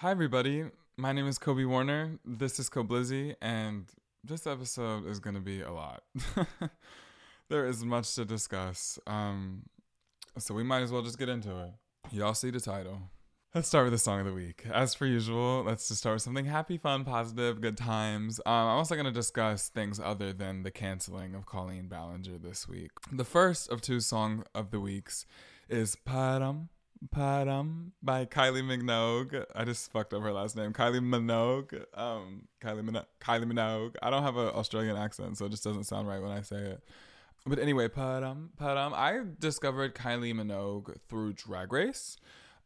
Hi, everybody. My name is Kobe Warner. This is Koblizzy, and this episode is going to be a lot. there is much to discuss, um, so we might as well just get into it. Y'all see the title. Let's start with the song of the week. As per usual, let's just start with something happy, fun, positive, good times. Um, I'm also going to discuss things other than the canceling of Colleen Ballinger this week. The first of two song of the weeks is Padam Padam by Kylie Minogue. I just fucked up her last name. Kylie Minogue. Um, Kylie Minogue. Kylie Minogue. I don't have an Australian accent, so it just doesn't sound right when I say it. But anyway, Padam Padam. I discovered Kylie Minogue through Drag Race.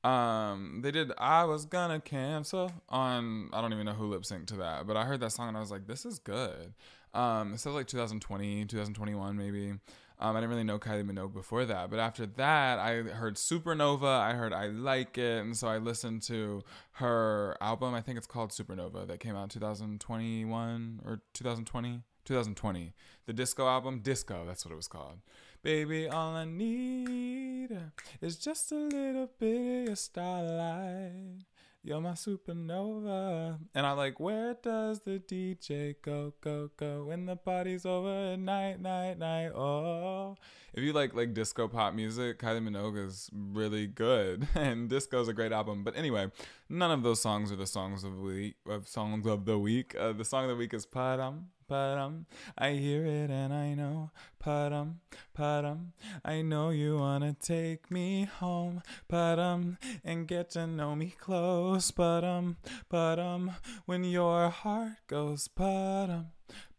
Um, they did I was gonna cancel on I don't even know who lip synced to that, but I heard that song and I was like, this is good. Um, it says like 2020, 2021 maybe. Um, I didn't really know Kylie Minogue before that, but after that, I heard Supernova. I heard I like it, and so I listened to her album. I think it's called Supernova that came out in 2021 or 2020. 2020, the disco album, Disco, that's what it was called. Baby, all I need is just a little bit of your starlight. You're my supernova. And I like, where does the DJ go, go, go when the party's over? Night, night, night. Oh. If you like like disco pop music, Kylie Minogue is really good. And Disco is a great album. But anyway, none of those songs are the songs of the week of songs of the week. Uh, the song of the week is Padam Padam, I hear it and I know. Padam, padam, I know you wanna take me home. Padam, and get to know me close. Padam, padam, when your heart goes padam,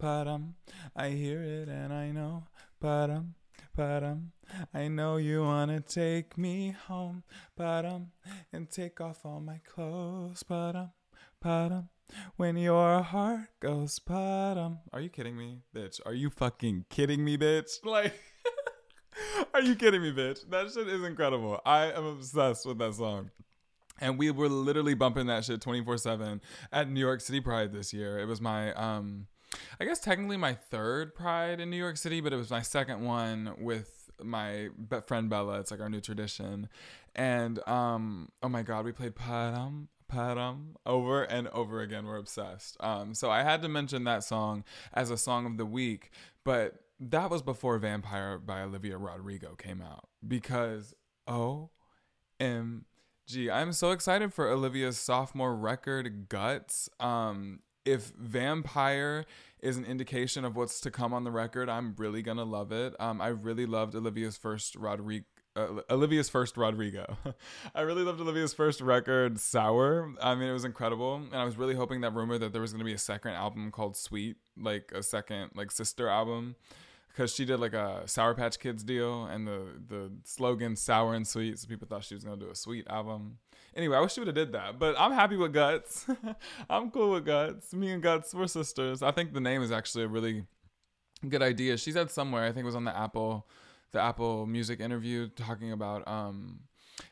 padam, I hear it and I know. Padam, padam, I know you wanna take me home. Padam, and take off all my clothes. Padam, padam. When your heart goes bottom. Are you kidding me, bitch? Are you fucking kidding me, bitch? Like, are you kidding me, bitch? That shit is incredible. I am obsessed with that song. And we were literally bumping that shit 24 7 at New York City Pride this year. It was my, um, I guess technically my third Pride in New York City, but it was my second one with my friend Bella. It's like our new tradition. And, um, oh my God, we played Padam, Padam over and over again. We're obsessed. Um, so I had to mention that song as a song of the week, but that was before Vampire by Olivia Rodrigo came out because OMG, I'm so excited for Olivia's sophomore record, Guts. Um, if Vampire is an indication of what's to come on the record, I'm really gonna love it. Um, I really loved Olivia's first Rodrigo uh, Olivia's first Rodrigo. I really loved Olivia's first record, Sour. I mean, it was incredible, and I was really hoping that rumor that there was going to be a second album called Sweet, like a second like sister album, because she did like a Sour Patch Kids deal, and the the slogan "Sour and Sweet," so people thought she was going to do a Sweet album. Anyway, I wish she would have did that, but I'm happy with Guts. I'm cool with Guts. Me and Guts, we're sisters. I think the name is actually a really good idea. She said somewhere, I think it was on the Apple the Apple Music interview talking about um,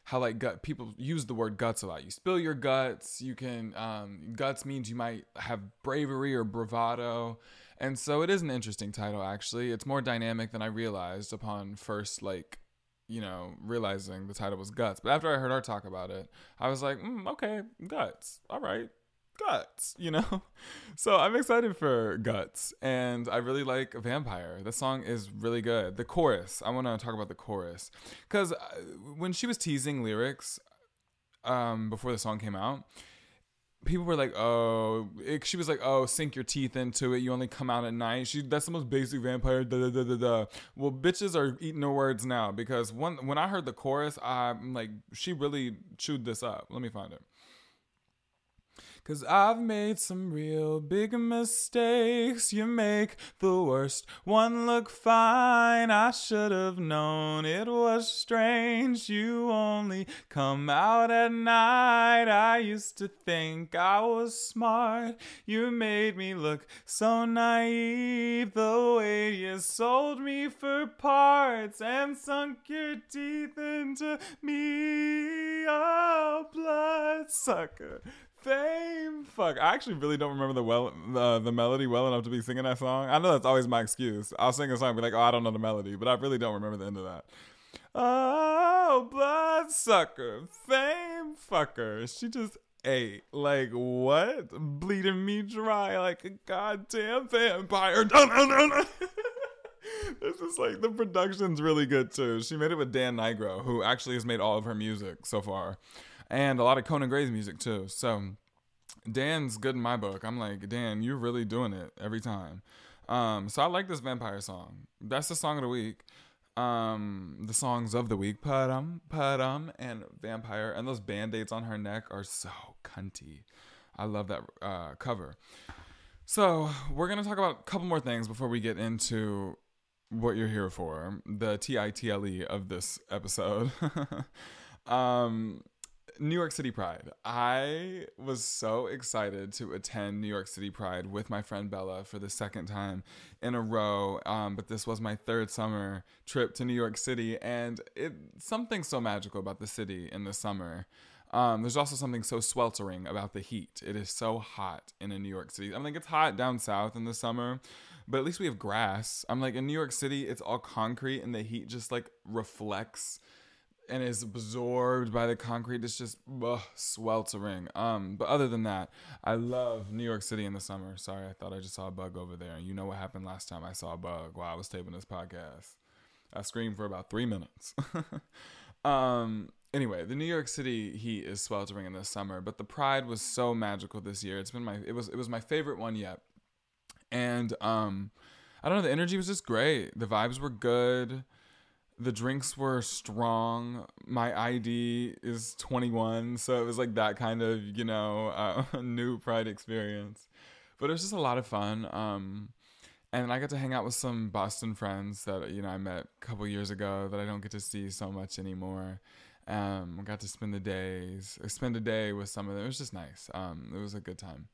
how like gut people use the word guts a lot. You spill your guts. You can um, guts means you might have bravery or bravado, and so it is an interesting title. Actually, it's more dynamic than I realized upon first like you know realizing the title was guts. But after I heard her talk about it, I was like, mm, okay, guts. All right, guts, you know? So I'm excited for Guts and I really like Vampire. The song is really good. The chorus, I want to talk about the chorus cuz uh, when she was teasing lyrics um before the song came out, people were like, "Oh, it, she was like, "Oh, sink your teeth into it. You only come out at night." She that's the most basic vampire. Da, da, da, da, da. Well, bitches are eating her words now because when when I heard the chorus, I'm like, she really chewed this up. Let me find it. Cause I've made some real big mistakes. You make the worst one look fine. I should have known it was strange. You only come out at night. I used to think I was smart. You made me look so naive. The way you sold me for parts and sunk your teeth into me. Oh, blood sucker fame. Fuck, I actually really don't remember the well the, the melody well enough to be singing that song. I know that's always my excuse. I'll sing a song and be like, oh, I don't know the melody, but I really don't remember the end of that. Oh, bloodsucker, fame fucker. She just ate. Like what? Bleeding me dry like a goddamn vampire. This is like the production's really good too. She made it with Dan Nigro, who actually has made all of her music so far, and a lot of Conan Gray's music too. So Dan's good in my book. I'm like, Dan, you're really doing it every time. Um, so I like this vampire song. That's the song of the week. Um, the songs of the week, Padam, Padam, and Vampire, and those band-aids on her neck are so cunty. I love that uh, cover. So we're gonna talk about a couple more things before we get into what you're here for, the TITLE of this episode. um, New York City Pride. I was so excited to attend New York City Pride with my friend Bella for the second time in a row. Um, but this was my third summer trip to New York City, and it something so magical about the city in the summer. Um, there's also something so sweltering about the heat. It is so hot in a New York City. I mean, like, it's hot down south in the summer, but at least we have grass. I'm like in New York City, it's all concrete, and the heat just like reflects and is absorbed by the concrete. It's just ugh, sweltering. Um, but other than that, I love New York City in the summer. Sorry, I thought I just saw a bug over there. You know what happened last time I saw a bug while I was taping this podcast? I screamed for about three minutes. um, anyway, the New York City heat is sweltering in the summer, but the Pride was so magical this year. It's been my it was it was my favorite one yet, and um, I don't know. The energy was just great. The vibes were good the drinks were strong. My ID is 21, so it was like that kind of, you know, uh, new Pride experience. But it was just a lot of fun. Um, and I got to hang out with some Boston friends that, you know, I met a couple years ago that I don't get to see so much anymore. Um, got to spend the days, spend a day with some of them. It was just nice. Um, it was a good time.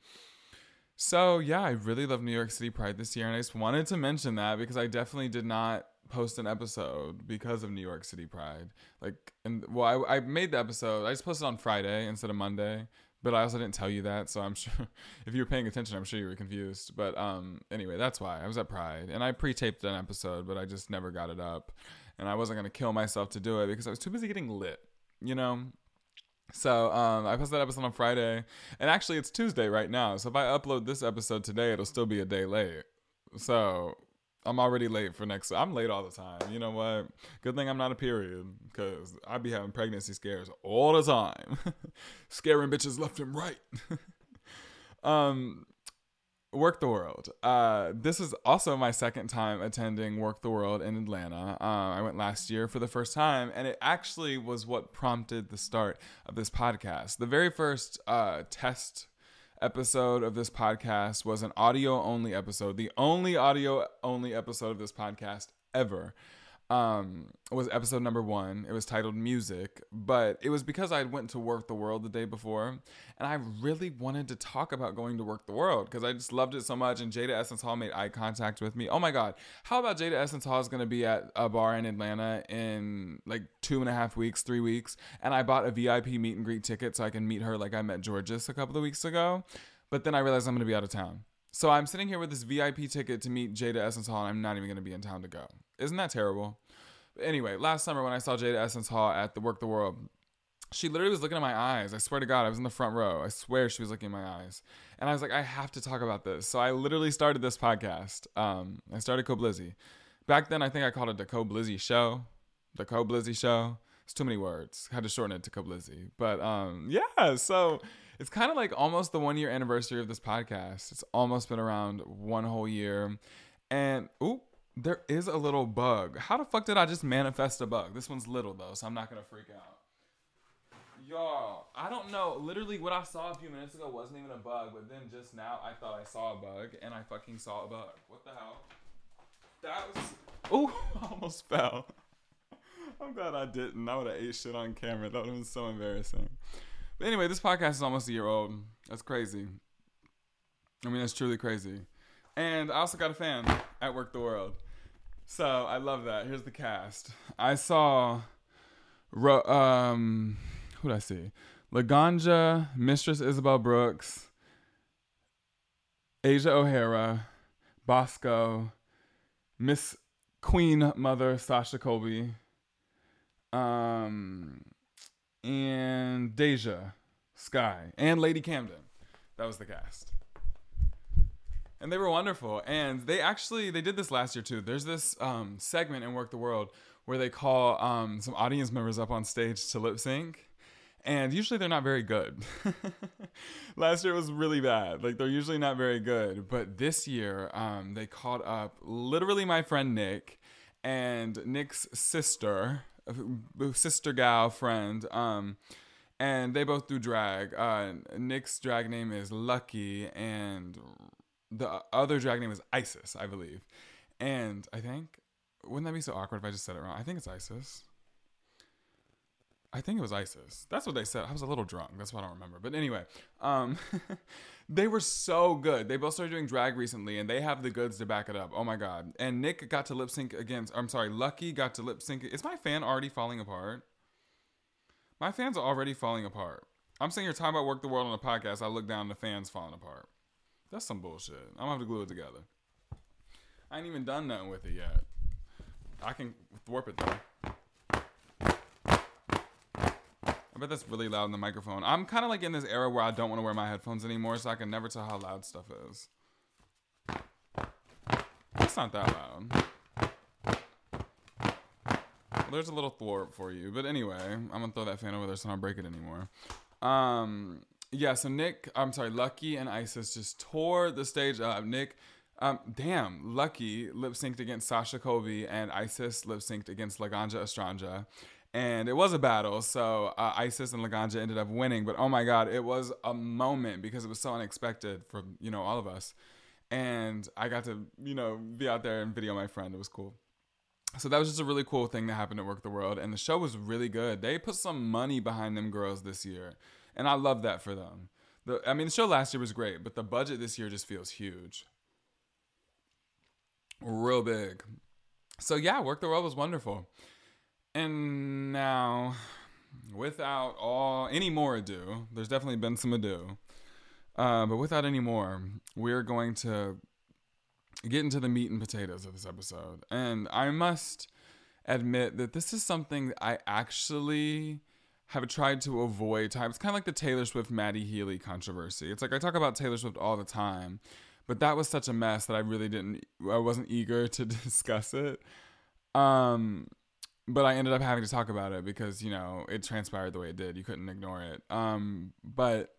So yeah, I really love New York City Pride this year, and I just wanted to mention that because I definitely did not post an episode because of New York City Pride. Like, and well, I, I made the episode. I just posted on Friday instead of Monday, but I also didn't tell you that. So I'm sure if you were paying attention, I'm sure you were confused. But um, anyway, that's why I was at Pride, and I pre-taped an episode, but I just never got it up, and I wasn't gonna kill myself to do it because I was too busy getting lit. You know, so um, I posted that episode on Friday, and actually it's Tuesday right now. So if I upload this episode today, it'll still be a day late. So I'm already late for next. I'm late all the time. You know what? Good thing I'm not a period because I'd be having pregnancy scares all the time, scaring bitches left and right. um, Werq the World. Uh, this is also my second time attending Werq the World in Atlanta. Uh, I went last year for the first time, and it actually was what prompted the start of this podcast. The very first uh, test episode of this podcast was an audio only episode, the only audio only episode of this podcast ever. Um, was episode number one. It was titled Music, but it was because I went to Werq the World the day before, and I really wanted to talk about going to Werq the World because I just loved it so much. And Jada Essence Hall made eye contact with me. Oh my God, how about Jada Essence Hall is going to be at a bar in Atlanta in like two and a half weeks, three weeks, and I bought a VIP meet and greet ticket so I can meet her like I met Georges a couple of weeks ago. But then I realized I'm going to be out of town. So I'm sitting here with this VIP ticket to meet Jada Essence Hall, and I'm not even going to be in town to go. Isn't that terrible? But anyway, last summer when I saw Jada Essence Hall at the Werq the World, she literally was looking at my eyes. I swear to God, I was in the front row. I swear she was looking at my eyes. And I was like, I have to talk about this. So I literally started this podcast. Um, I started Koblizzy. Back then, I think I called it the Koblizzy Show. The Koblizzy Show. It's too many words. Had to shorten it to Koblizzy. But um, yeah, so it's kind of like almost the one year anniversary of this podcast. It's almost been around one whole year. And oop, there is a little bug. How the fuck did I just manifest a bug? This one's little though, so I'm not gonna freak out. Y'all, I don't know. Literally, what I saw a few minutes ago wasn't even a bug, but then just now I thought I saw a bug, and I fucking saw a bug. What the hell? That was. Oh, almost fell. I'm glad I didn't. I would have ate shit on camera. That would have been so embarrassing. But anyway, this podcast is almost a year old. That's crazy. I mean, that's truly crazy. And I also got a fan at Werq the World. So I love that. Here's the cast. I saw, um, who did I see? Laganja, Mistress Isabelle Brooks, Asia O'Hara, Bosco, Miss Queen Mother Sasha Colby, um, and Deja. Skye, and Lady Camden. That was the cast. And they were wonderful. And they actually they did this last year too. There's this um, segment in Werq the World where they call um, some audience members up on stage to lip sync. And usually they're not very good. last year was really bad. Like they're usually not very good. But this year, um, they called up literally my friend Nick and Nick's sister, sister gal friend. Um, and they both do drag. Uh, Nick's drag name is Lucky, and the other drag name is Isis, I believe. And I think, wouldn't that be so awkward if I just said it wrong? I think it's Isis. I think it was Isis. That's what they said. I was a little drunk. That's why I don't remember. But anyway, um, they were so good. They both started doing drag recently, and they have the goods to back it up. Oh my god! And Nick got to lip sync against. I'm sorry, Lucky got to lip sync. Is my fan already falling apart? My fans are already falling apart. I'm sitting here talking about Werq the World on a podcast. I look down, the fans falling apart. That's some bullshit. I'm gonna have to glue it together. I ain't even done nothing with it yet. I can warp it though. I bet that's really loud in the microphone. I'm kind of like in this era where I don't want to wear my headphones anymore, so I can never tell how loud stuff is. It's not that loud. Well, there's a little thwart for you, but anyway, I'm gonna throw that fan over there so I don't break it anymore. Um, yeah, so Nick, I'm sorry, Lucky and Isis just tore the stage up. Nick, um, damn, Lucky lip synced against Sasha Colby and Isis lip synced against Laganja Estranja. And it was a battle, so uh, Isis and Laganja ended up winning. But oh my God, it was a moment because it was so unexpected for you know all of us. And I got to you know be out there and video my friend. It was cool so that was just a really cool thing that happened at Werq the World, and the show was really good. They put some money behind them girls this year, and I love that for them. The, I mean, the show last year was great, but the budget this year just feels huge, real big. So yeah, Werq the World was wonderful, and now, without all any more ado, there's definitely been some ado, uh, but without any more, we're going to get into the meat and potatoes of this episode. And I must admit that this is something I actually have tried to avoid. It's kind of like the Taylor Swift Matty Healy controversy. It's like I talk about Taylor Swift all the time, but that was such a mess that I really didn't I wasn't eager to discuss it. Um but I ended up having to talk about it because, you know, it transpired the way it did. You couldn't ignore it. Um but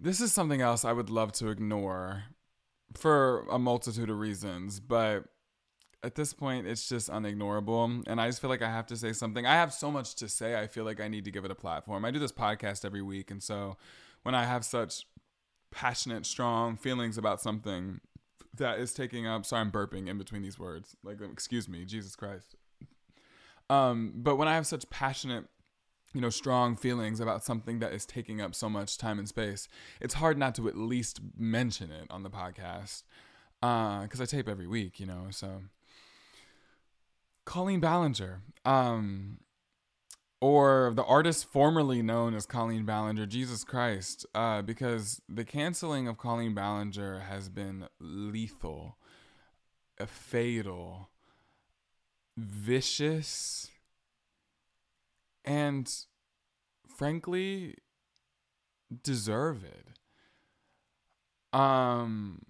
this is something else I would love to ignore for a multitude of reasons, but at this point it's just unignorable and i just feel like i have to say something. I have so much to say i feel like i need to give it a platform. I do this podcast every week and so when i have such passionate strong feelings about something that is taking up sorry i'm burping in between these words like excuse me jesus christ. Um but when i have such passionate you know strong feelings about something that is taking up so much time and space it's hard not to at least mention it on the podcast because uh, i tape every week you know so colleen ballinger um, or the artist formerly known as colleen ballinger jesus christ uh, because the canceling of colleen ballinger has been lethal fatal vicious and frankly deserved. Um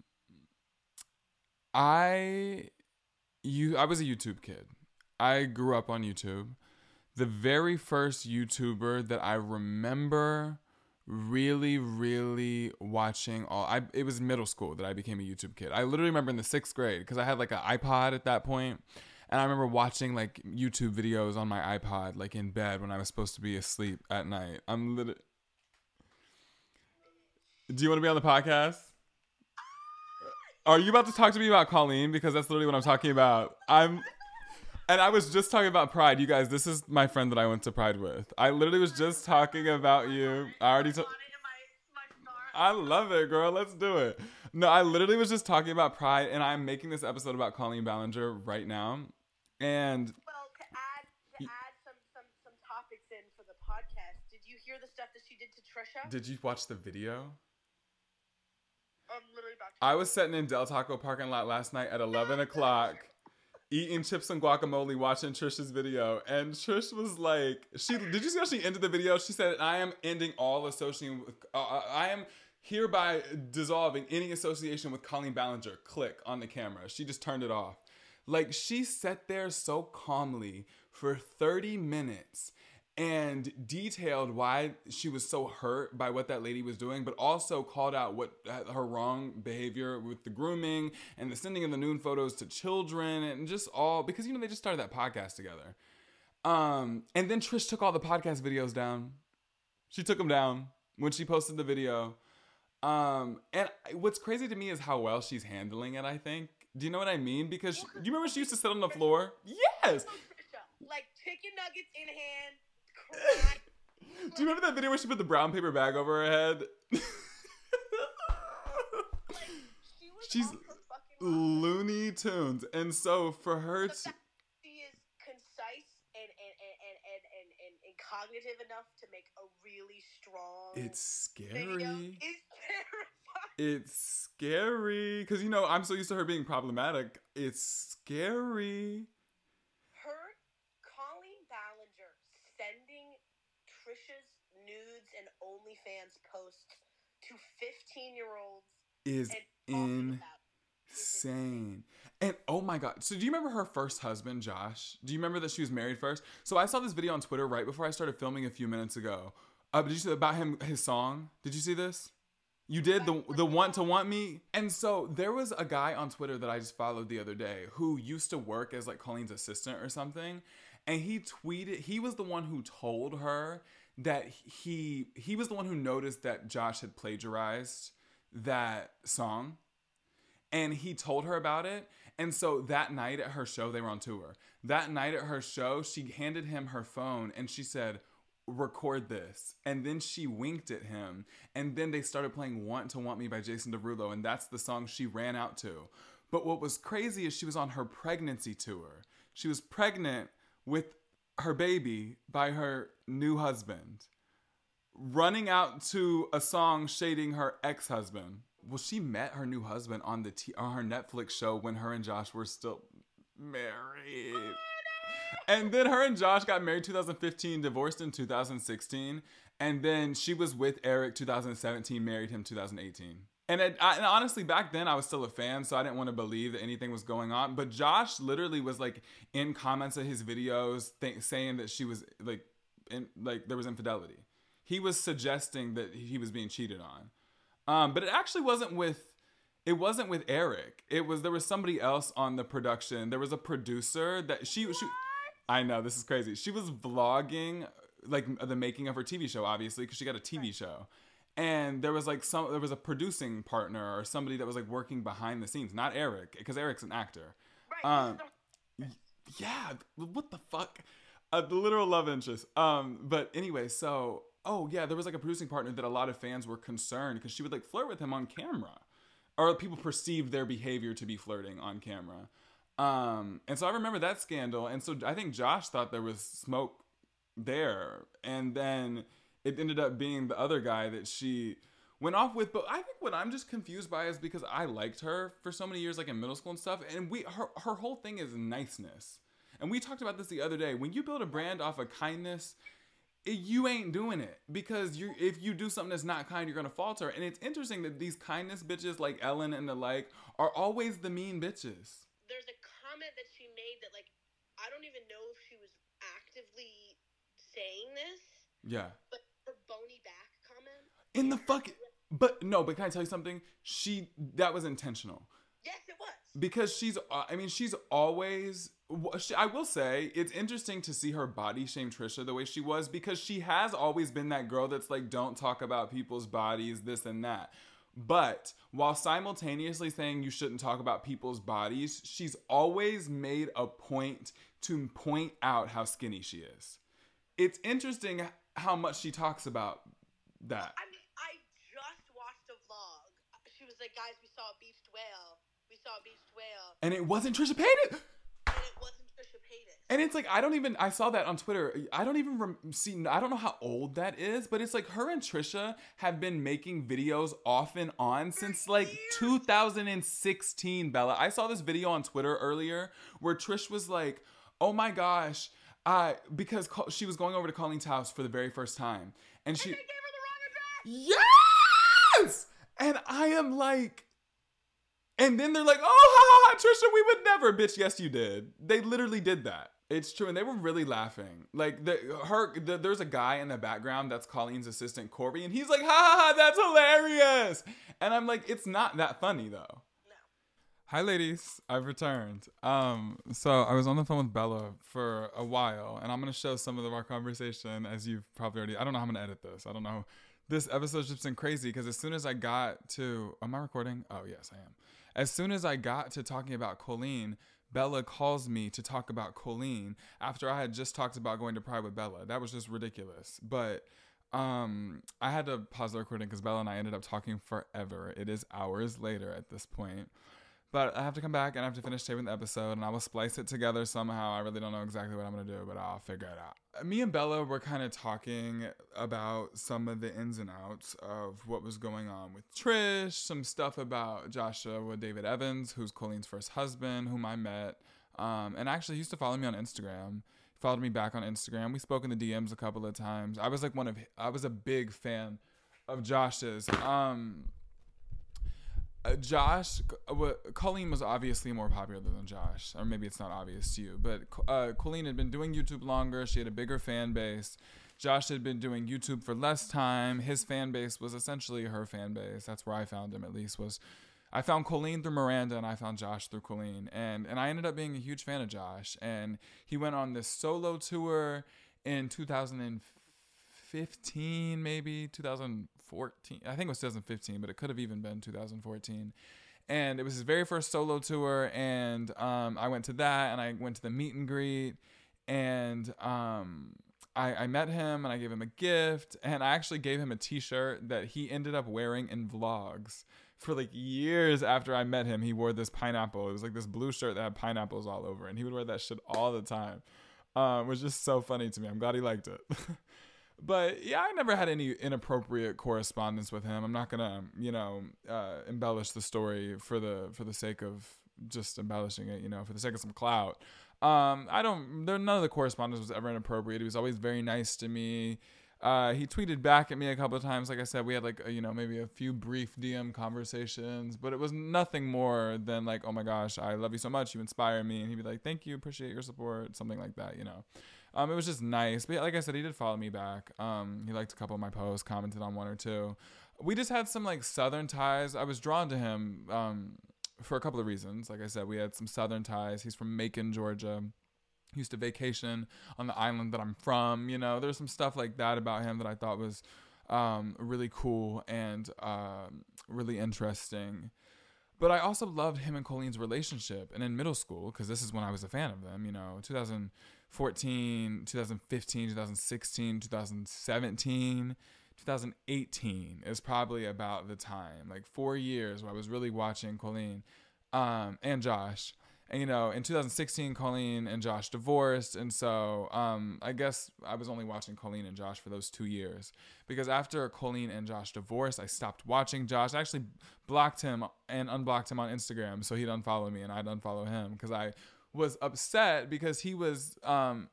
I you I was a YouTube kid. I grew up on YouTube. The very first YouTuber that I remember really really watching all I it was middle school that I became a YouTube kid. I literally remember in the 6th grade cuz I had like an iPod at that point and I remember watching like YouTube videos on my iPod, like in bed when I was supposed to be asleep at night. I'm literally. Do you want to be on the podcast? Are you about to talk to me about Colleen? Because that's literally what I'm talking about. I'm. And I was just talking about Pride. You guys, this is my friend that I went to Pride with. I literally was just talking about you. I already told. I love it, girl. Let's do it. No, I literally was just talking about Pride, and I'm making this episode about Colleen Ballinger right now. And well, to add to add some some some topics in for the podcast, did you hear the stuff that she did to Trisha? Did you watch the video? I'm literally about to. I was sitting in Del Taco parking lot last night at 11 o'clock. Eating chips and guacamole, watching Trisha's video, and Trish was like, "She did you see how she ended the video? She said, "I am ending all association with, uh, I am." Hereby dissolving any association with Colleen Ballinger. Click on the camera. She just turned it off. Like she sat there so calmly for 30 minutes and detailed why she was so hurt by what that lady was doing, but also called out what uh, her wrong behavior with the grooming and the sending of the nude photos to children and just all because you know they just started that podcast together. Um, and then Trish took all the podcast videos down. She took them down when she posted the video. Um, and what's crazy to me is how well she's handling it. I think. Do you know what I mean? Because she, do you remember she used to sit on the floor? Yes. Like chicken nuggets in hand. Do you remember that video where she put the brown paper bag over her head? Like, she She's off her fucking rocker. Looney Tunes, and so for her to, she is concise and and, and, and, and, and, and, cognitive enough to make a really strong it's scary. is terrifying. It's scary because you know I'm so used to her being problematic. It's scary. Her, Colleen Ballinger, sending Nudes and OnlyFans posts to 15 year olds Is in. about it is insane. And oh my god. So do you remember her first husband, Josh? Do you remember that she was married first? So I saw this video on Twitter right before I started filming a few minutes ago. Uh, did you see about him his song? Did you see this? You did the the want to want me. And so there was a guy on Twitter that I just followed the other day who used to work as like Colleen's assistant or something. And he tweeted he was the one who told her that he he was the one who noticed that Josh had plagiarized that song and he told her about it. And so that night at her show, they were on tour. That night at her show, she handed him her phone and she said, Record this. And then she winked at him. And then they started playing Want to Want Me by Jason Derulo. And that's the song she ran out to. But what was crazy is she was on her pregnancy tour. She was pregnant with her baby by her new husband running out to a song shading her ex-husband. Well, she met her new husband on the t- on her Netflix show when her and Josh were still married. And then her and Josh got married 2015, divorced in 2016, and then she was with Eric 2017, married him 2018. And, it, I, and honestly, back then I was still a fan, so I didn't want to believe that anything was going on. But Josh literally was like in comments of his videos th- saying that she was like, in, like there was infidelity. He was suggesting that he was being cheated on. Um, but it actually wasn't with it wasn't with Eric. It was there was somebody else on the production. There was a producer that she she I know this is crazy. She was vlogging like the making of her TV show obviously because she got a TV show. And there was like some there was a producing partner or somebody that was like working behind the scenes, not Eric because Eric's an actor. Right. Um, yeah, what the fuck? The literal love interest. Um, but anyway, so oh yeah, there was like a producing partner that a lot of fans were concerned because she would like flirt with him on camera, or people perceived their behavior to be flirting on camera. Um, and so I remember that scandal, and so I think Josh thought there was smoke there, and then it ended up being the other guy that she went off with. But I think what I'm just confused by is because I liked her for so many years, like in middle school and stuff, and we her her whole thing is niceness. And we talked about this the other day. When you build a brand off of kindness, it- you ain't doing it because you if you do something that's not kind, you're gonna falter. And it's interesting that these kindness bitches like Ellen and the like are always the mean bitches. There's a comment that she made that, like, I don't even know if she was actively saying this, Yeah. but her bony back comment. In the fuck. But no. But can I tell you something? She that was intentional. Yes, it was. because she's i mean she's always i will say it's interesting to see her body shame trisha the way she was because she has always been that girl that's like don't talk about people's bodies this and that but while simultaneously saying you shouldn't talk about people's bodies she's always made a point to point out how skinny she is it's interesting how much she talks about that I mean, I just watched a vlog. She was like, guys, we saw a beached whale. We saw a beached whale. and it wasn't trisha paytas And it wasn't Trisha Paytas. And it's like I don't even I saw that on Twitter. I don't even rem- see. I don't know how old that is, but it's like her and Trisha have been making videos off and on since like 2016. Bella, I saw this video on Twitter earlier where Trish was like, "Oh my gosh." Uh, because she was going over to Colleen's house for the very first time, and she They gave her the wrong address. Yes! And I am like, and then they're like, oh, ha, ha, ha, Trisha, we would never. Bitch, yes, you did. They literally did that. It's true. And they were really laughing. Like, the, her, the, there's a guy in the background that's Colleen's assistant, Corby, and he's like, ha, ha, ha, that's hilarious. And I'm like, it's not that funny, though. Hi, ladies. I've returned. Um, so I was on the phone with Bella for a while, and I'm gonna show some of our conversation as you've probably already. I don't know how I'm gonna edit this. I don't know. This episode's just been crazy because as soon as I got to, am I recording? Oh yes, I am. As soon as I got to talking about Colleen, Bella calls me to talk about Colleen after I had just talked about going to Pride with Bella. That was just ridiculous. But um, I had to pause the recording because Bella and I ended up talking forever. It is hours later at this point. But I have to come back and I have to finish taping the episode and I will splice it together somehow. I really don't know exactly what I'm going to do, but I'll figure it out. Me and Bella were kind of talking about some of the ins and outs of what was going on with Trish, some stuff about Joshua with David Evans, who's Colleen's first husband, whom I met. Um, and actually, he used to follow me on Instagram. He followed me back on Instagram. We spoke in the DMs a couple of times. I was like one of, I was a big fan of Josh's. Um, uh, Josh, uh, Colleen was obviously more popular than Josh, or maybe it's not obvious to you, but uh, Colleen had been doing YouTube longer. She had a bigger fan base. Josh had been doing YouTube for less time. His fan base was essentially her fan base. That's where I found him, at least. Was I found Colleen through Miranda, and I found Josh through Colleen, and and I ended up being a huge fan of Josh. And he went on this solo tour in 2015, maybe 2014. I think it was 2015, but it could have even been 2014 and it was his very first solo tour and um, i went to that and i went to the meet and greet and um, I, I met him and i gave him a gift and i actually gave him a t-shirt that he ended up wearing in vlogs. For like years after i met him he wore this pineapple. It was like this blue shirt that had pineapples all over and he would wear that shit all the time. Um, it was just so funny to me. I'm glad he liked it but yeah, I never had any inappropriate correspondence with him. I'm not gonna, you know, uh, embellish the story for the for the sake of just embellishing it, you know, for the sake of some clout. Um, I don't. There, none of the correspondence was ever inappropriate. He was always very nice to me. Uh, he tweeted back at me a couple of times. Like I said, we had like a, you know maybe a few brief DM conversations, but it was nothing more than like, oh my gosh, I love you so much, you inspire me, and he'd be like, thank you, appreciate your support, something like that, you know. Um, it was just nice. But like I said, he did follow me back. Um, he liked a couple of my posts, commented on one or two. We just had some like southern ties. I was drawn to him um, for a couple of reasons. Like I said, we had some southern ties. He's from Macon, Georgia. He used to vacation on the island that I'm from. You know, there's some stuff like that about him that I thought was um, really cool and um really interesting. But I also loved him and Colleen's relationship. And in middle school, because this is when I was a fan of them, you know, 2014, 2015, 2016, 2017, 2018 is probably about the time. Like four years where I was really watching Colleen um, and Josh. And, you know, in 2016, Colleen and Josh divorced. And so um, I guess I was only watching Colleen and Josh for those two years. Because after Colleen and Josh divorced, I stopped watching Josh. I actually blocked him and unblocked him on Instagram so he'd unfollow me and I'd unfollow him because I was upset because he was. Um,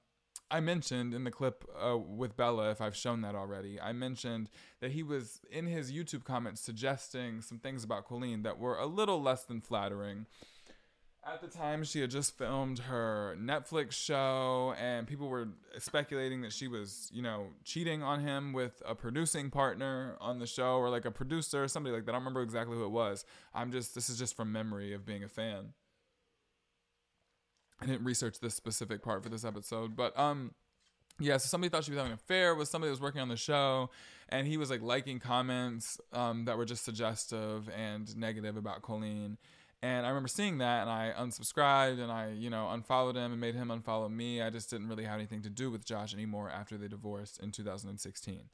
I mentioned in the clip uh, with Bella, if I've shown that already, I mentioned that he was in his YouTube comments suggesting some things about Colleen that were a little less than flattering. At the time, she had just filmed her Netflix show, and people were speculating that she was, you know, cheating on him with a producing partner on the show or like a producer somebody like that. I don't remember exactly who it was. I'm just, this is just from memory of being a fan. I didn't research this specific part for this episode, but um, yeah. So somebody thought she was having an affair with somebody that was working on the show, and he was like liking comments um that were just suggestive and negative about Colleen. And I remember seeing that, and I unsubscribed, and I you know unfollowed him and made him unfollow me. I just didn't really have anything to do with Josh anymore after they divorced in 2016.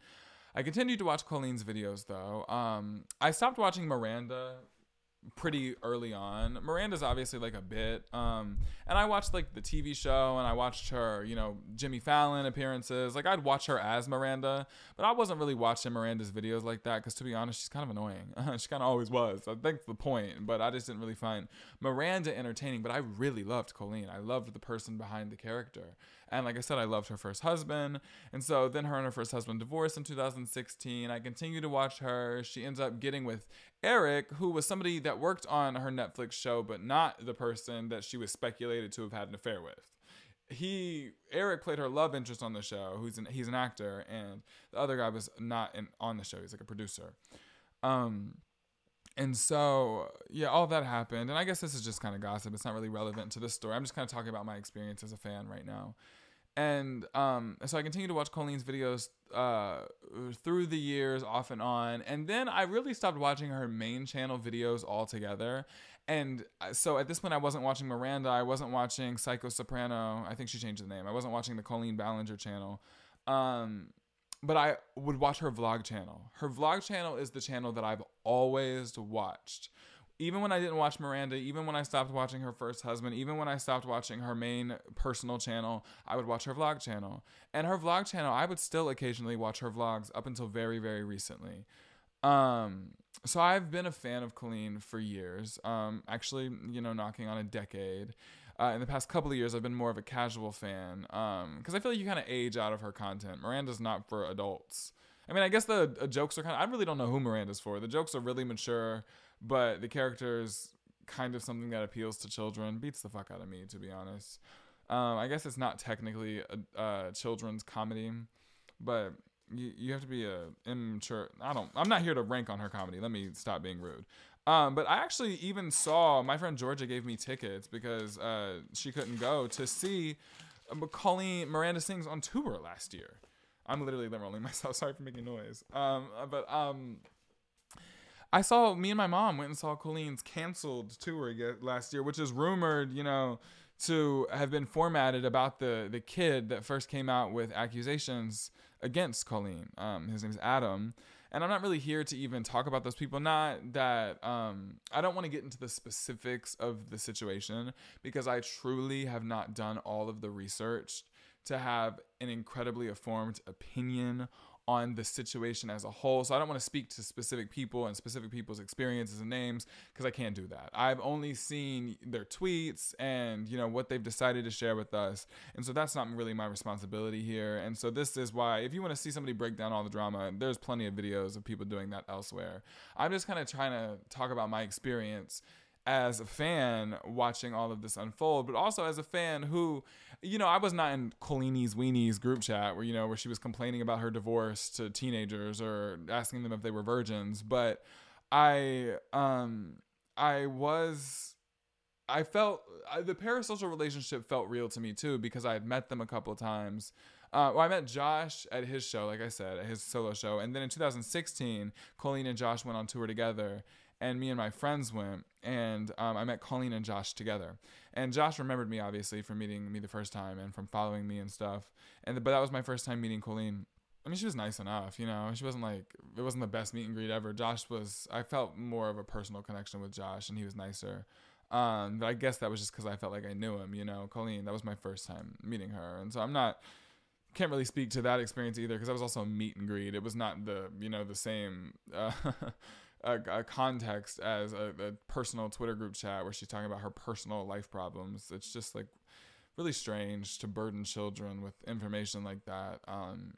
I continued to watch Colleen's videos though. Um, I stopped watching Miranda pretty early on. Miranda's obviously like a bit. Um, and I watched like the TV show and I watched her, you know, Jimmy Fallon appearances. Like I'd watch her as Miranda, but I wasn't really watching Miranda's videos like that because to be honest, she's kind of annoying. she kind of always was. I think the point, but I just didn't really find Miranda entertaining. But I really loved Colleen. I loved the person behind the character. And like I said, I loved her first husband. And so then her and her first husband divorced in 2016. I continued to watch her. She ends up getting with Eric, who was somebody that worked on her Netflix show, but not the person that she was speculated to have had an affair with. He Eric played her love interest on the show, who's an he's an actor, and the other guy was not in, on the show. He's like a producer. Um, and so yeah, all that happened, and I guess this is just kind of gossip. It's not really relevant to this story. I'm just kind of talking about my experience as a fan right now and um, so I continued to watch Colleen's videos uh, through the years, off and on, and then I really stopped watching her main channel videos altogether. And uh, so at this point, I wasn't watching Miranda, I wasn't watching Psycho Soprano. I think she changed the name. I wasn't watching the Colleen Ballinger channel. Um, but I would watch her vlog channel. Her vlog channel is the channel that I've always watched even when I didn't watch Miranda, even when I stopped watching her first husband, even when I stopped watching her main personal channel, I would watch her vlog channel. And her vlog channel, I would still occasionally watch her vlogs up until very, very recently. Um, so I've been a fan of Colleen for years. Um, actually, you know, knocking on a decade. Uh, in the past couple of years, I've been more of a casual fan because um, I feel like you kind of age out of her content. Miranda's not for adults. I mean, I guess the uh, jokes are kind of. I really don't know who Miranda's for. The jokes are really mature but the character's kind of something that appeals to children. Beats the fuck out of me, to be honest. Um, I guess it's not technically a, a children's comedy, but you, you have to be a immature. I don't. I'm not here to rank on her comedy. Let me stop being rude. Um, but I actually even saw my friend Georgia gave me tickets because uh, she couldn't go to see uh, Colleen Miranda sings on tour last year. I'm literally rolling myself. Sorry for making noise. Um, but um, I saw me and my mom went and saw Colleen's canceled tour last year, which is rumored, you know, to have been formatted about the the kid that first came out with accusations against Colleen. Um, his name is Adam. And I'm not really here to even talk about those people. Not that um, I don't want to get into the specifics of the situation because I truly have not done all of the research to have an incredibly informed opinion on the situation as a whole. So I don't want to speak to specific people and specific people's experiences and names because I can't do that. I've only seen their tweets and you know what they've decided to share with us. And so that's not really my responsibility here. And so this is why if you want to see somebody break down all the drama, there's plenty of videos of people doing that elsewhere. I'm just kind of trying to talk about my experience as a fan watching all of this unfold, but also as a fan who, you know, I was not in Colleen's Weenies group chat where, you know, where she was complaining about her divorce to teenagers or asking them if they were virgins, but I, um, I was, I felt I, the parasocial relationship felt real to me too because I had met them a couple of times. Uh, well, I met Josh at his show, like I said, at his solo show, and then in 2016, Colleen and Josh went on tour together, and me and my friends went and um, I met Colleen and Josh together. And Josh remembered me obviously from meeting me the first time and from following me and stuff. And but that was my first time meeting Colleen. I mean, she was nice enough, you know. She wasn't like it wasn't the best meet and greet ever. Josh was. I felt more of a personal connection with Josh, and he was nicer. Um, but I guess that was just because I felt like I knew him, you know. Colleen, that was my first time meeting her, and so I'm not can't really speak to that experience either because that was also a meet and greet. It was not the you know the same. Uh, a, a context as a, a, personal Twitter group chat where she's talking about her personal life problems. It's just like really strange to burden children with information like that, um,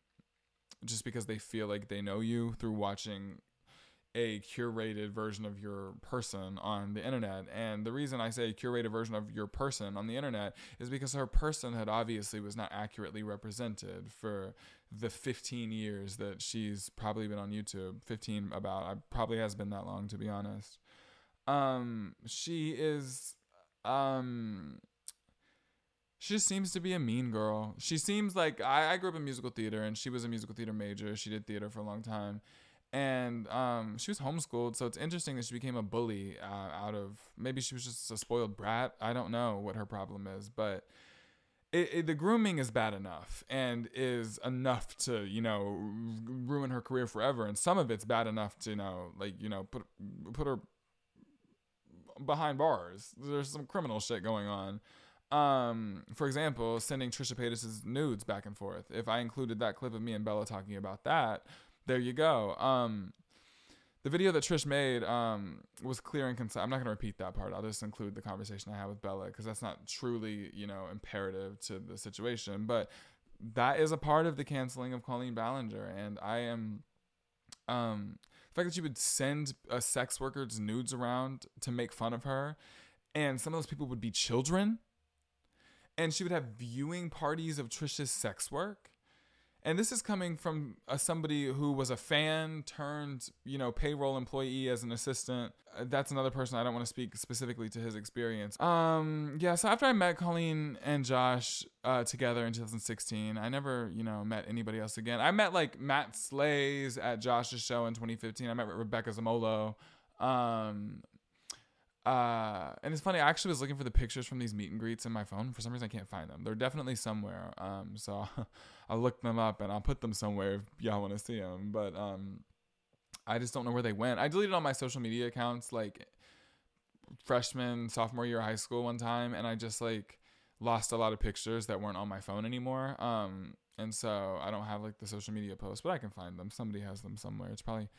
just because they feel like they know you through watching a curated version of your person on the internet. And the reason I say curated version of your person on the internet is because her personhood obviously was not accurately represented for the 15 years that she's probably been on YouTube. 15 about. I probably has been that long to be honest. Um she is um she just seems to be a mean girl. She seems like I, I grew up in musical theater and she was a musical theater major. She did theater for a long time and um, she was homeschooled, so it's interesting that she became a bully uh, out of maybe she was just a spoiled brat. I don't know what her problem is, but it, it, the grooming is bad enough and is enough to you know ruin her career forever, and some of it's bad enough to you know like you know put put her behind bars. There's some criminal shit going on. Um, for example, sending Trisha Paytas' nudes back and forth. If I included that clip of me and Bella talking about that, there you go. Um, the video that Trish made um, was clear and concise. I'm not going to repeat that part. I'll just include the conversation I had with Bella because that's not truly, you know, imperative to the situation. But that is a part of the canceling of Colleen Ballinger, and I am, um, the fact that you would send a sex worker's nudes around to make fun of her, and some of those people would be children, and she would have viewing parties of Trish's sex work and this is coming from uh, somebody who was a fan turned you know payroll employee as an assistant uh, that's another person i don't want to speak specifically to his experience um yeah so after i met colleen and josh uh, together in 2016 i never you know met anybody else again i met like matt slays at josh's show in 2015 i met rebecca zamolo um uh, and it's funny. I actually was looking for the pictures from these meet and greets in my phone. For some reason, I can't find them. They're definitely somewhere. Um, so I'll look them up and I'll put them somewhere if y'all want to see them. But um, I just don't know where they went. I deleted all my social media accounts like freshman, sophomore year of high school one time, and I just like lost a lot of pictures that weren't on my phone anymore. Um, and so I don't have like the social media posts, but I can find them. Somebody has them somewhere. It's probably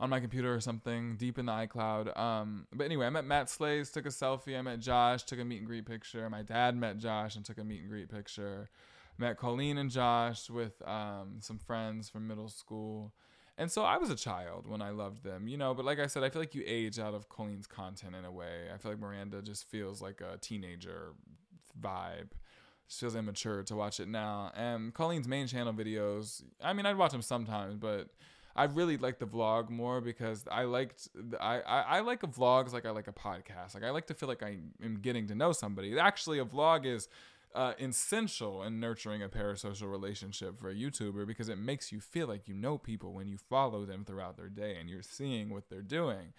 on my computer or something deep in the iCloud. Um, but anyway, I met Matt Slays, took a selfie. I met Josh, took a meet and greet picture. My dad met Josh and took a meet and greet picture. Met Colleen and Josh with um, some friends from middle school. And so I was a child when I loved them, you know. But like I said, I feel like you age out of Colleen's content in a way. I feel like Miranda just feels like a teenager vibe. It feels immature to watch it now. And Colleen's main channel videos, I mean, I'd watch them sometimes, but I really like the vlog more because I liked I, I, I like a vlogs like I like a podcast. Like I like to feel like I am getting to know somebody. Actually, a vlog is uh, essential in nurturing a parasocial relationship for a YouTuber because it makes you feel like you know people when you follow them throughout their day and you're seeing what they're doing.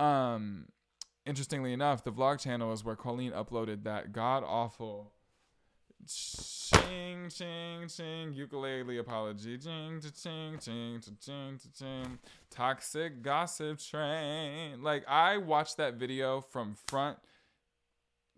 Um, interestingly enough, the vlog channel is where Colleen uploaded that god awful ching ching ching ukulele apology. Ching ching ching ching ching. Toxic gossip train. Like i watched that video from front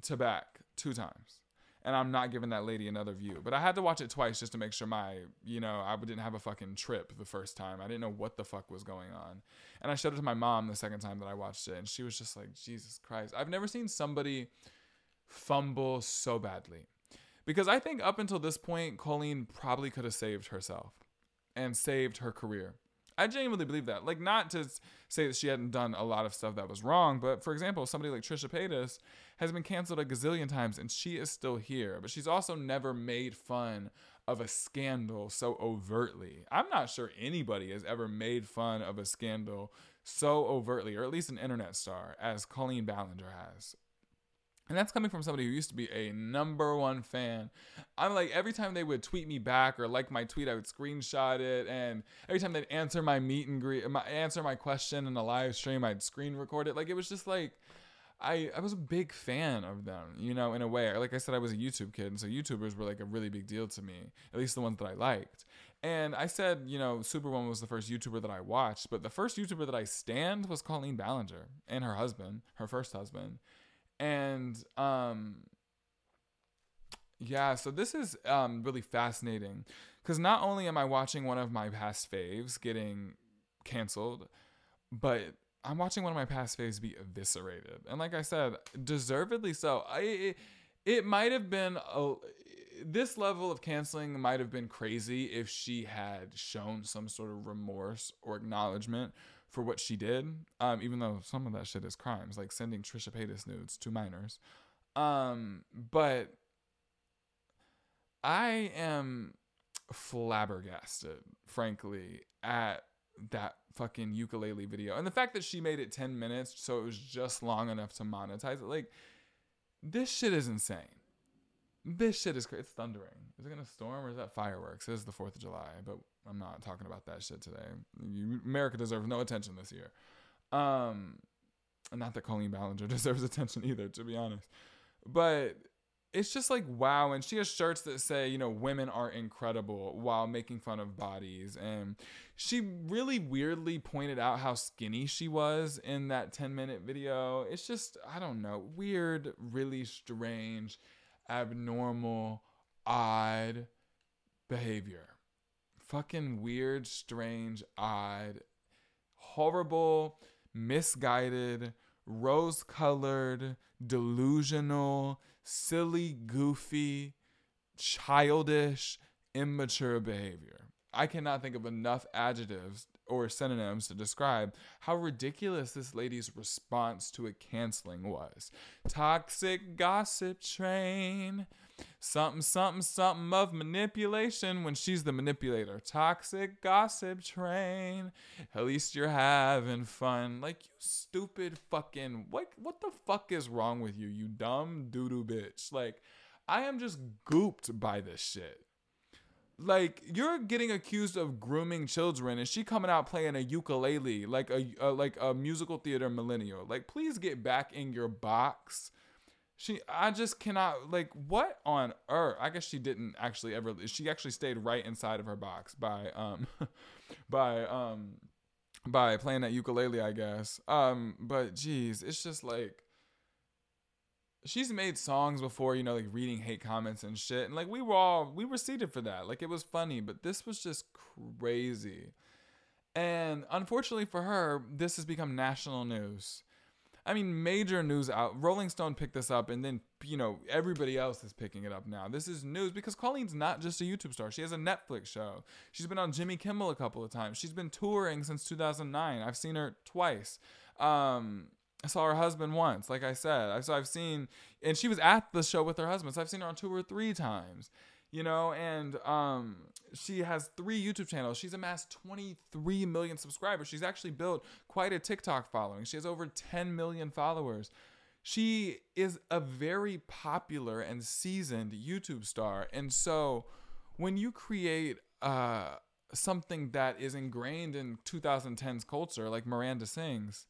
to back two times and i'm not giving that lady another view. But i had to watch it twice just to make sure my you know i didn't have a fucking trip the first time. I didn't know what the fuck was going on. And i showed it to my mom the second time that i watched it and she was just like jesus christ. I've never seen somebody fumble so badly. Because I think up until this point, Colleen probably could have saved herself and saved her career. I genuinely believe that. Like, not to say that she hadn't done a lot of stuff that was wrong, but for example, somebody like Trisha Paytas has been canceled a gazillion times and she is still here. But she's also never made fun of a scandal so overtly. I'm not sure anybody has ever made fun of a scandal so overtly, or at least an internet star, as Colleen Ballinger has. And that's coming from somebody who used to be a number one fan. I'm like, every time they would tweet me back or like my tweet, I would screenshot it. And every time they'd answer my meet and greet, my, answer my question in a live stream, I'd screen record it. Like, it was just like, I, I was a big fan of them, you know, in a way. Like I said, I was a YouTube kid. And so YouTubers were like a really big deal to me, at least the ones that I liked. And I said, you know, Superwoman was the first YouTuber that I watched, but the first YouTuber that I stand was Colleen Ballinger and her husband, her first husband and um yeah so this is um really fascinating because not only am i watching one of my past faves getting canceled but i'm watching one of my past faves be eviscerated. And like i said deservedly so. I it, it might have been a this level of canceling might have been crazy if she had shown some sort of remorse or acknowledgement for what she did, um, even though some of that shit is crimes, like sending Trisha Paytas nudes to minors. Um, but I am flabbergasted, frankly, at that fucking ukulele video. And the fact that she made it 10 minutes, so it was just long enough to monetize it. Like, this shit is insane. This shit is crazy. It's thundering. Is it gonna storm or is that fireworks? It is the 4th of July, but I'm not talking about that shit today. You, America deserves no attention this year. Um, not that Colleen Ballinger deserves attention either, to be honest. But it's just like wow and she has shirts that say you know women are incredible while making fun of bodies and she really weirdly pointed out how skinny she was in that 10 minute video it's just i don't know weird really strange abnormal odd behavior fucking weird strange odd horrible misguided rose colored delusional silly, goofy, childish, immature behavior. I cannot think of enough adjectives or synonyms to describe how ridiculous this lady's response to a canceling was. Toxic gossip train. Something, something, something of manipulation when she's the manipulator. Toxic gossip train. At least you're having fun. Like, you stupid fucking. What, what the fuck is wrong with you, you dumb doo doo bitch? Like, I am just gooped by this shit. Like you're getting accused of grooming children, and she coming out playing a ukulele like a, a like a musical theater millennial. Like, please get back in your box she, I just cannot like what on earth. I guess she didn't actually ever. She actually stayed right inside of her box by um, by um, by playing that ukulele. I guess. Um, but geez, it's just like she's made songs before, you know, like reading hate comments and shit. And like we were all we were seated for that. Like it was funny, but this was just crazy. And unfortunately for her, this has become national news. I mean, major news out. Rolling Stone picked this up, and then you know everybody else is picking it up now. This is news because Colleen's not just a YouTube star. She has a Netflix show. She's been on Jimmy Kimmel a couple of times. She's been touring since 2009. I've seen her twice. Um, I saw her husband once, like I said. So I've seen, and she was at the show with her husband. So I've seen her on tour three times you know and um she has three youtube channels. She's amassed 23 million subscribers. She's actually built quite a tiktok following. She has over 10 million followers. She is a very popular and seasoned youtube star. And so when you create uh something that is ingrained in 2010's culture like miranda sings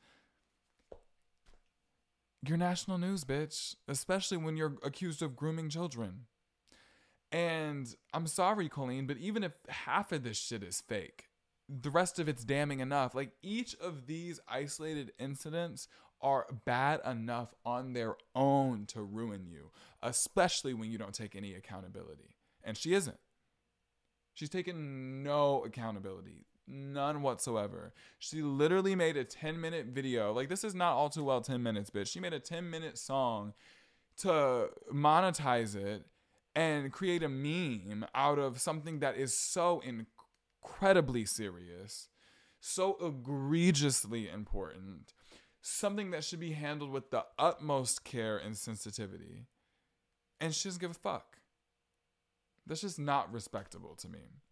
you're national news bitch especially when you're accused of grooming children and I'm sorry, Colleen, but even if half of this shit is fake, the rest of it's damning enough. Like each of these isolated incidents are bad enough on their own to ruin you, especially when you don't take any accountability. And she isn't. She's taken no accountability, none whatsoever. She literally made a 10 minute video. Like, this is not all too well 10 minutes, bitch. She made a 10 minute song to monetize it and create a meme out of something that is so incredibly serious, so egregiously important, something that should be handled with the utmost care and sensitivity. And she doesn't give a fuck. That's just not respectable to me.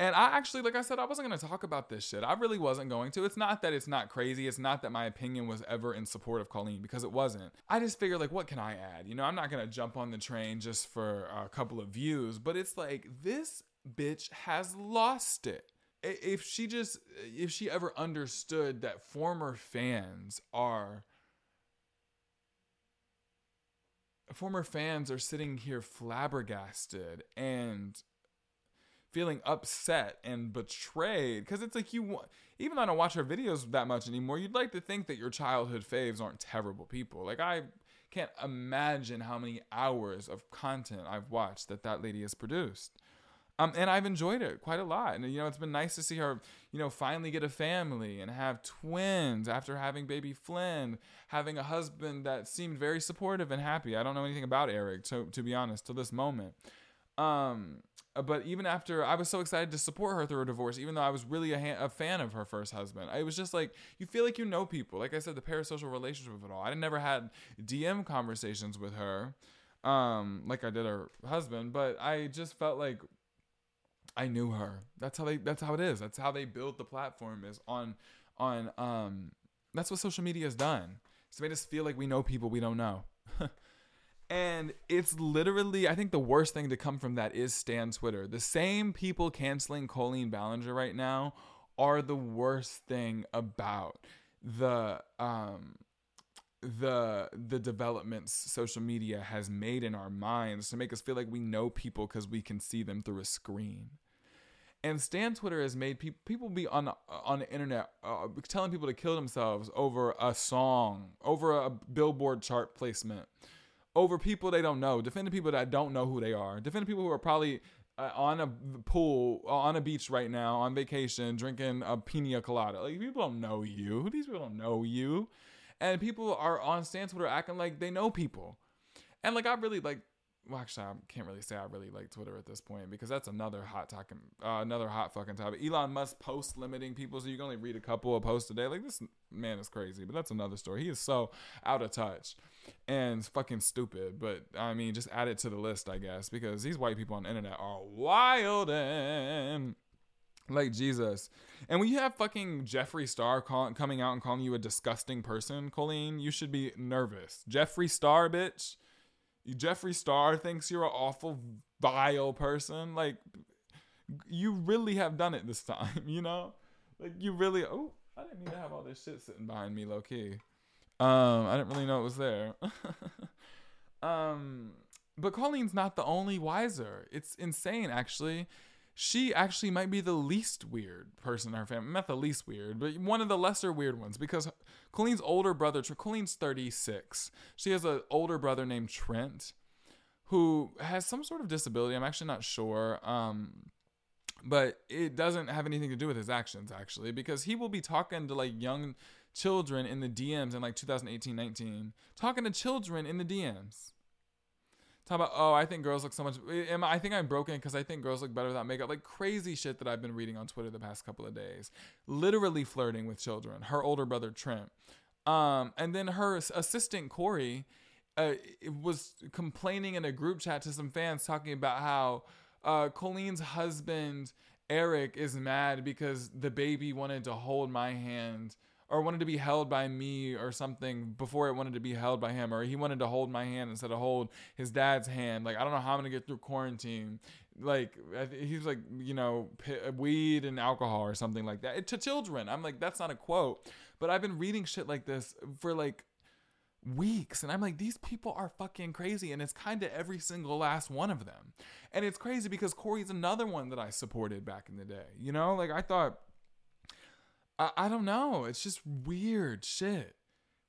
And I actually, like I said, I wasn't going to talk about this shit. I really wasn't going to. It's not that it's not crazy. It's not that my opinion was ever in support of Colleen because it wasn't. I just figured, like, what can I add? You know, I'm not going to jump on the train just for a couple of views, but it's like this bitch has lost it. If she just, if she ever understood that former fans are, former fans are sitting here flabbergasted and feeling upset and betrayed because it's like you want even though I don't watch her videos that much anymore, you'd like to think that your childhood faves aren't terrible people. Like I can't imagine how many hours of content I've watched that that lady has produced. Um, and I've enjoyed it quite a lot. And you know, it's been nice to see her, you know, finally get a family and have twins after having baby Flynn, having a husband that seemed very supportive and happy. I don't know anything about Erik, to to be honest, to this moment. Um, but even after I was so excited to support her through her divorce, even though I was really a, ha- a fan of her first husband, I was just like, you feel like you know people. Like I said, the parasocial relationship of it all. I never had DM conversations with her, um, like I did her husband, but I just felt like I knew her. That's how they. That's how it is. That's how they build the platform is on, on. Um, that's what social media has done. It's made us feel like we know people we don't know. And it's literally, I think the worst thing to come from that is Stan Twitter. The same people canceling Colleen Ballinger right now are the worst thing about the um the the developments social media has made in our minds to make us feel like we know people because we can see them through a screen. And Stan Twitter has made people people be on on the internet uh, telling people to kill themselves over a song, over a Billboard chart placement, over people they don't know, defending people that don't know who they are, defending people who are probably uh, on a pool on a beach right now on vacation drinking a pina colada. Like people don't know you. These people don't know you, and people are on Stan Twitter acting like they know people. And like I really like well, actually, I can't really say I really like Twitter at this point because that's another hot talking, uh, another hot fucking topic. Elon Musk post limiting people, so you can only read a couple of posts a day. Like this man is crazy, but that's another story. He is so out of touch and fucking stupid. But I mean, just add it to the list, I guess, because these white people on the internet are wild and like Jesus. And when you have fucking Jeffree Star call, coming out and calling you a disgusting person, Colleen, you should be nervous. Jeffree Star, bitch Jeffree Star thinks you're an awful, vile person. Like, you really have done it this time, you know? Like, you really. Oh, I didn't mean to have all this shit sitting behind me, low key. Um, I didn't really know it was there. um, but Colleen's not the only wiser. It's insane, actually she actually might be the least weird person in her family. Not the least weird, but one of the lesser weird ones because Colleen's older brother, Colleen's 36. She has an older brother named Trent who has some sort of disability. I'm actually not sure. Um, but it doesn't have anything to do with his actions actually because he will be talking to like young children in the DMs in like 2018 19 talking to children in the DMs talk about oh i think girls look so much i think i'm broken because i think girls look better without makeup like crazy shit that i've been reading on twitter the past couple of days. Literally flirting with children her older brother trent. Um, and then her assistant corey uh, was complaining in a group chat to some fans talking about how uh, colleen's husband erik is mad because the baby wanted to hold my hand or wanted to be held by me or something before it wanted to be held by him or he wanted to hold my hand instead of hold his dad's hand. Like i don't know how i'm gonna get through quarantine. Like he's like you know weed and alcohol or something like that. To children. I'm like that's not a quote. But i've been reading shit like this for like weeks and i'm like these people are fucking crazy and it's kind of every single last one of them. And it's crazy because corey's another one that i supported back in the day you know? Like i thought I, I don't know. It's just weird shit.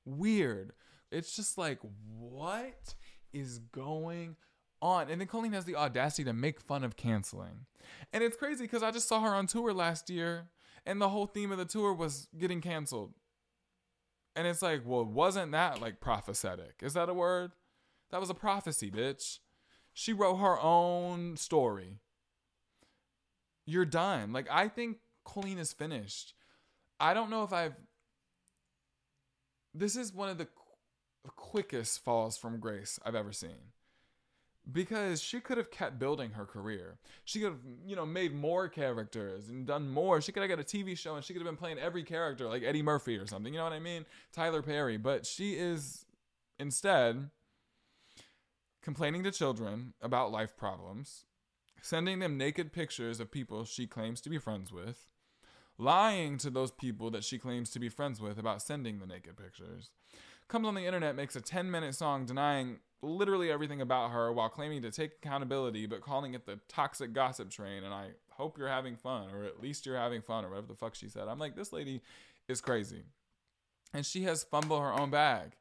Weird. It's just like, what is going on? And then Colleen has the audacity to make fun of canceling. And it's crazy because I just saw her on tour last year, and the whole theme of the tour was getting canceled. And it's like, well, wasn't that like prophetic? Is that a word? That was a prophecy, bitch. She wrote her own story. You're done. Like, I think Colleen is finished. I don't know if I've. This is one of the qu- quickest falls from grace I've ever seen. Because she could have kept building her career. She could have, you know, made more characters and done more. She could have got a TV show and she could have been playing every character like Eddie Murphy or something. You know what I mean? Tyler Perry. But she is instead complaining to children about life problems, sending them naked pictures of people she claims to be friends with, lying to those people that she claims to be friends with about sending the naked pictures. Comes on the internet, makes a 10 minute song denying literally everything about her while claiming to take accountability, but calling it the toxic gossip train. And I hope you're having fun, or at least you're having fun, or whatever the fuck she said. I'm like, this lady is crazy. And she has fumbled her own bag.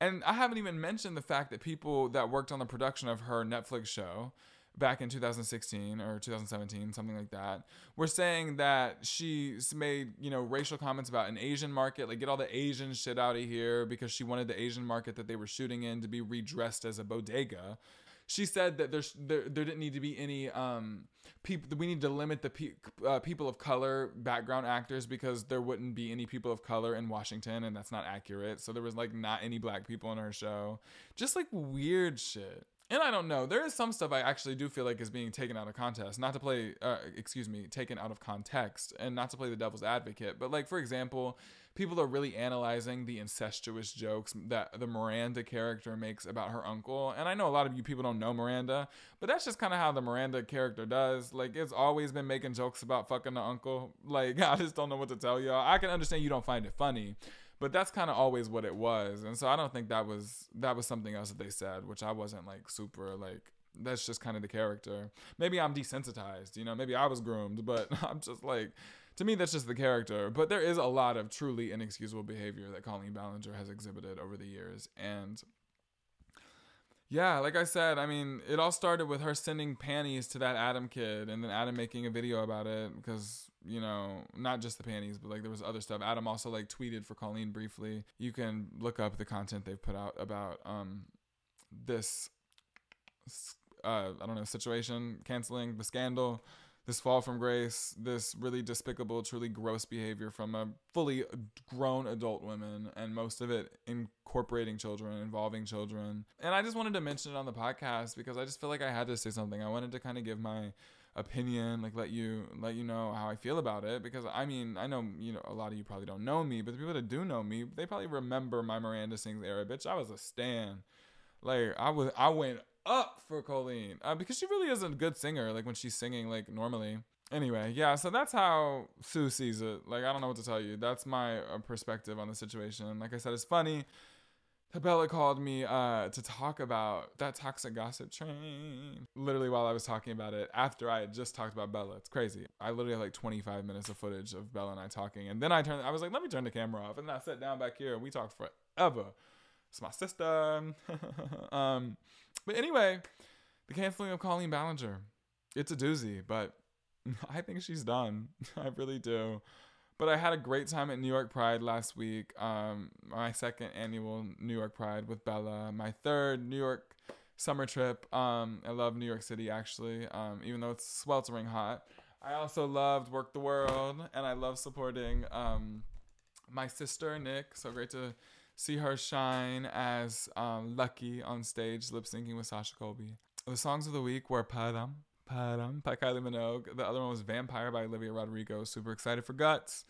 And I haven't even mentioned the fact that people that worked on the production of her Netflix show back in 2016 or 2017, something like that, were saying that she made, you know, racial comments about an Asian market, like get all the Asian shit out of here because she wanted the Asian market that they were shooting in to be redressed as a bodega. She said that there's there, there didn't need to be any um people we need to limit the pe- uh, people of color background actors because there wouldn't be any people of color in Washington and that's not accurate. So there was like not any black people in her show. Just like weird shit and I don't know. There is some stuff I actually do feel like is being taken out of context. Not to play, uh, excuse me, taken out of context, and not to play the devil's advocate. But like for example, people are really analyzing the incestuous jokes that the Miranda character makes about her uncle. And I know a lot of you people don't know Miranda, but that's just kind of how the Miranda character does. Like it's always been making jokes about fucking the uncle. Like I just don't know what to tell y'all. I can understand you don't find it funny, but that's kind of always what it was and so i don't think that was that was something else that they said which i wasn't like super like that's just kind of the character. Maybe i'm desensitized you know maybe i was groomed but i'm just like to me that's just the character. But there is a lot of truly inexcusable behavior that colleen ballinger has exhibited over the years and yeah, like I said, I mean, it all started with her sending panties to that Adam kid and then Adam making a video about it because, you know, not just the panties, but like there was other stuff. Adam also like tweeted for Colleen briefly. You can look up the content they've put out about um this uh I don't know, situation, canceling the scandal this fall from grace, this really despicable, truly gross behavior from a fully grown adult women, and most of it incorporating children, involving children. And I just wanted to mention it on the podcast because I just feel like I had to say something. I wanted to kind of give my opinion like let you let you know how i feel about it because i mean i know you know a lot of you probably don't know me but the people that do know me they probably remember my miranda sings era bitch i was a stan like i was i went up for Colleen uh, because she really is a good singer. Like when she's singing, like normally. Anyway, yeah. So that's how Sue sees it. Like I don't know what to tell you. That's my uh, perspective on the situation. Like I said, it's funny. Bella called me uh, to talk about that toxic gossip train. Literally, while I was talking about it, after I had just talked about Bella, it's crazy. I literally had like 25 minutes of footage of Bella and I talking, and then I turned. I was like, let me turn the camera off, and then I sat down back here and we talked forever. It's my sister. um, but anyway, the canceling of Colleen Ballinger. It's a doozy, but I think she's done. I really do. But I had a great time at New York Pride last week. Um, my second annual New York Pride with Bella. My third New York summer trip. Um, I love New York City actually, um, even though it's sweltering hot. I also loved Werq the World, and I love supporting um, my sister Nick. So great to see her shine as um, Lucky on stage, lip syncing with Sasha Colby. The songs of the week were Padam, Padam by Kylie Minogue. The other one was Vampire by Olivia Rodrigo. Super excited for Guts.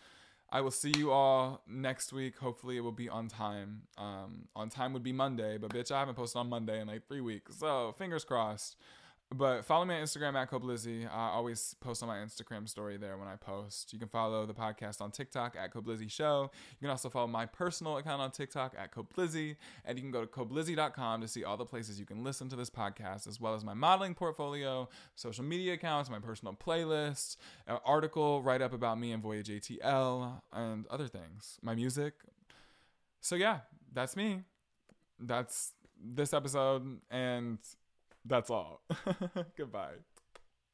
I will see you all next week. Hopefully, it will be on time. Um, on time would be Monday, but bitch, I haven't posted on Monday in like three weeks. So, fingers crossed. But follow me on Instagram at Koblizzy. I always post on my Instagram story there when I post. You can follow the podcast on TikTok at Koblizzy Show. You can also follow my personal account on TikTok at Koblizzy. And you can go to koblizzy.com to see all the places you can listen to this podcast, as well as my modeling portfolio, social media accounts, my personal playlist, an article write up about me and Voyage ATL, and other things. My music. So yeah, that's me. That's this episode. And that's all. Goodbye.